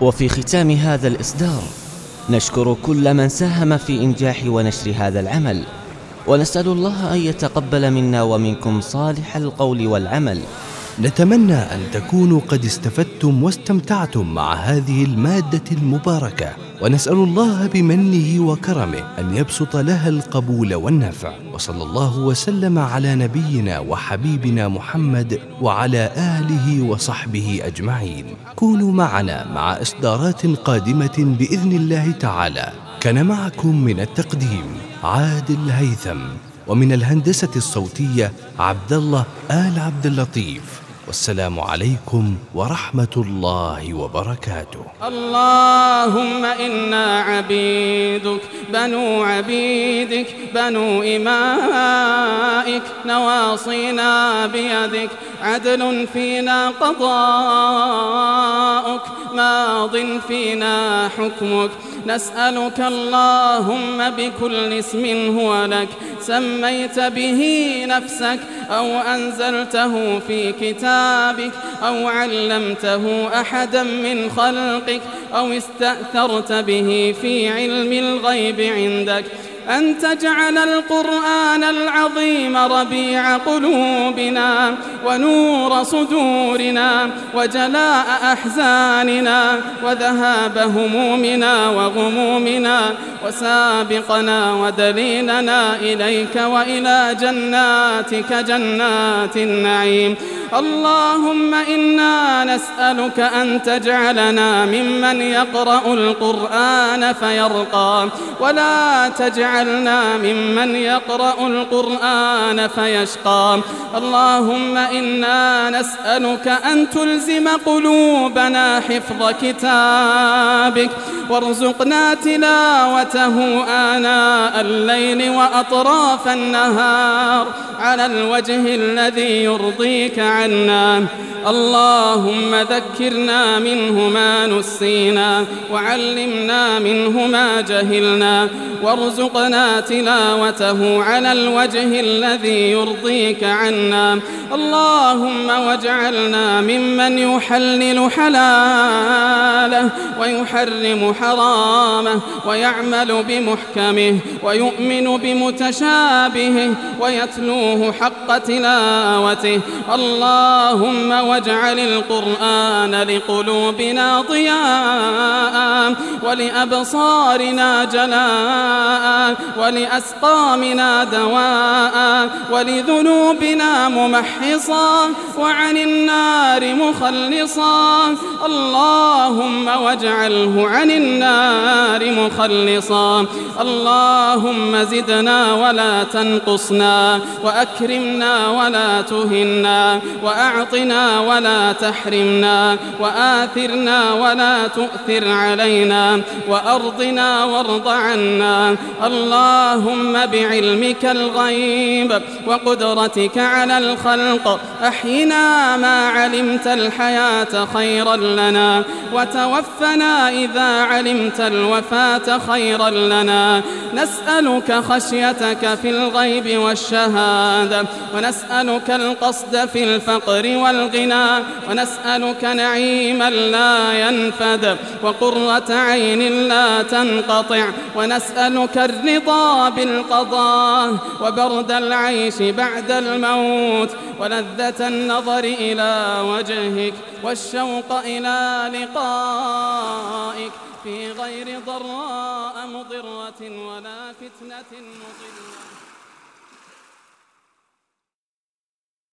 وفي ختام هذا الإصدار نشكر كل من ساهم في إنجاح ونشر هذا العمل ونسأل الله أن يتقبل منا ومنكم صالح القول والعمل. نتمنى أن تكونوا قد استفدتم واستمتعتم مع هذه المادة المباركة ونسأل الله بمنه وكرمه أن يبسط لها القبول والنفع. وصلى الله وسلم على نبينا وحبيبنا محمد وعلى آله وصحبه أجمعين. كونوا معنا مع إصدارات قادمة بإذن الله تعالى. كان معكم من التقديم عادل هيثم ومن الهندسة الصوتية عبد الله آل عبد اللطيف والسلام عليكم ورحمة الله وبركاته. اللهم إنا عبيدك بنو عبيدك بنو إمائك نواصينا بيدك عدل فينا قضاؤك ماض فينا حكمك. نسألك اللهم بكل اسم هو لك سميت به نفسك أو أنزلته في كتابك أو علمته أحدا من خلقك أو استأثرت به في علم الغيب عندك. أن تجعل القرآن العظيم ربيع قلوبنا ونور صدورنا وجلاء أحزاننا وذهاب همومنا وغمومنا وسابقنا ودليلنا إليك وإلى جناتك جنات النعيم. اللهم إنا نسألك أن تجعلنا ممن يقرأ القرآن فيرقى ولا تجعلنا ممن يقرأ القرآن فيشقى. اللهم إنا نسألك أن تلزم قلوبنا حفظ كتابك وارزقنا تلاوته آناء الليل وأطراف النهار على الوجه الذي يرضيك عنا. اللهم ذكرنا منه ما نسينا وعلمنا منه ما جهلنا وارزقنا تلاوته على الوجه الذي يرضيك عنا. اللهم واجعلنا ممن يحلل حلاله ويحرم حرامه ويعمل بمحكمه ويؤمن بمتشابهه ويتلوه حق تلاوته. اللهم واجعل القرآن لقلوبنا ضياء ولأبصارنا جلاء ولأسقامنا دواء ولذنوبنا ممحصا وعن النار مخلصا اللهم واجعله عن النار مخلصا اللهم زدنا ولا تنقصنا وأكرمنا ولا تهنا وأعطنا ولا تحرمنا وآثرنا ولا تؤثر علينا وأرضنا وارض عنا اللهم بعلمك الغيب وقدرتك على الخلق أحينا ما علمت الحياة خيرا لنا وتوفنا إذا علمت الوفاة خيرا لنا نسألك خشيتك في الغيب والشهادة ونسألك القصد في الفقر والغنى ونسألك نعيما لا ينفد وقرة عين لا تنقطع ونسألك الرضا بالقضاء وبرد العيش بعد الموت ولذة النظر إلى وجهك والشوق إلى لقائك في غير ضراء مضرة ولا فتنة مضلة.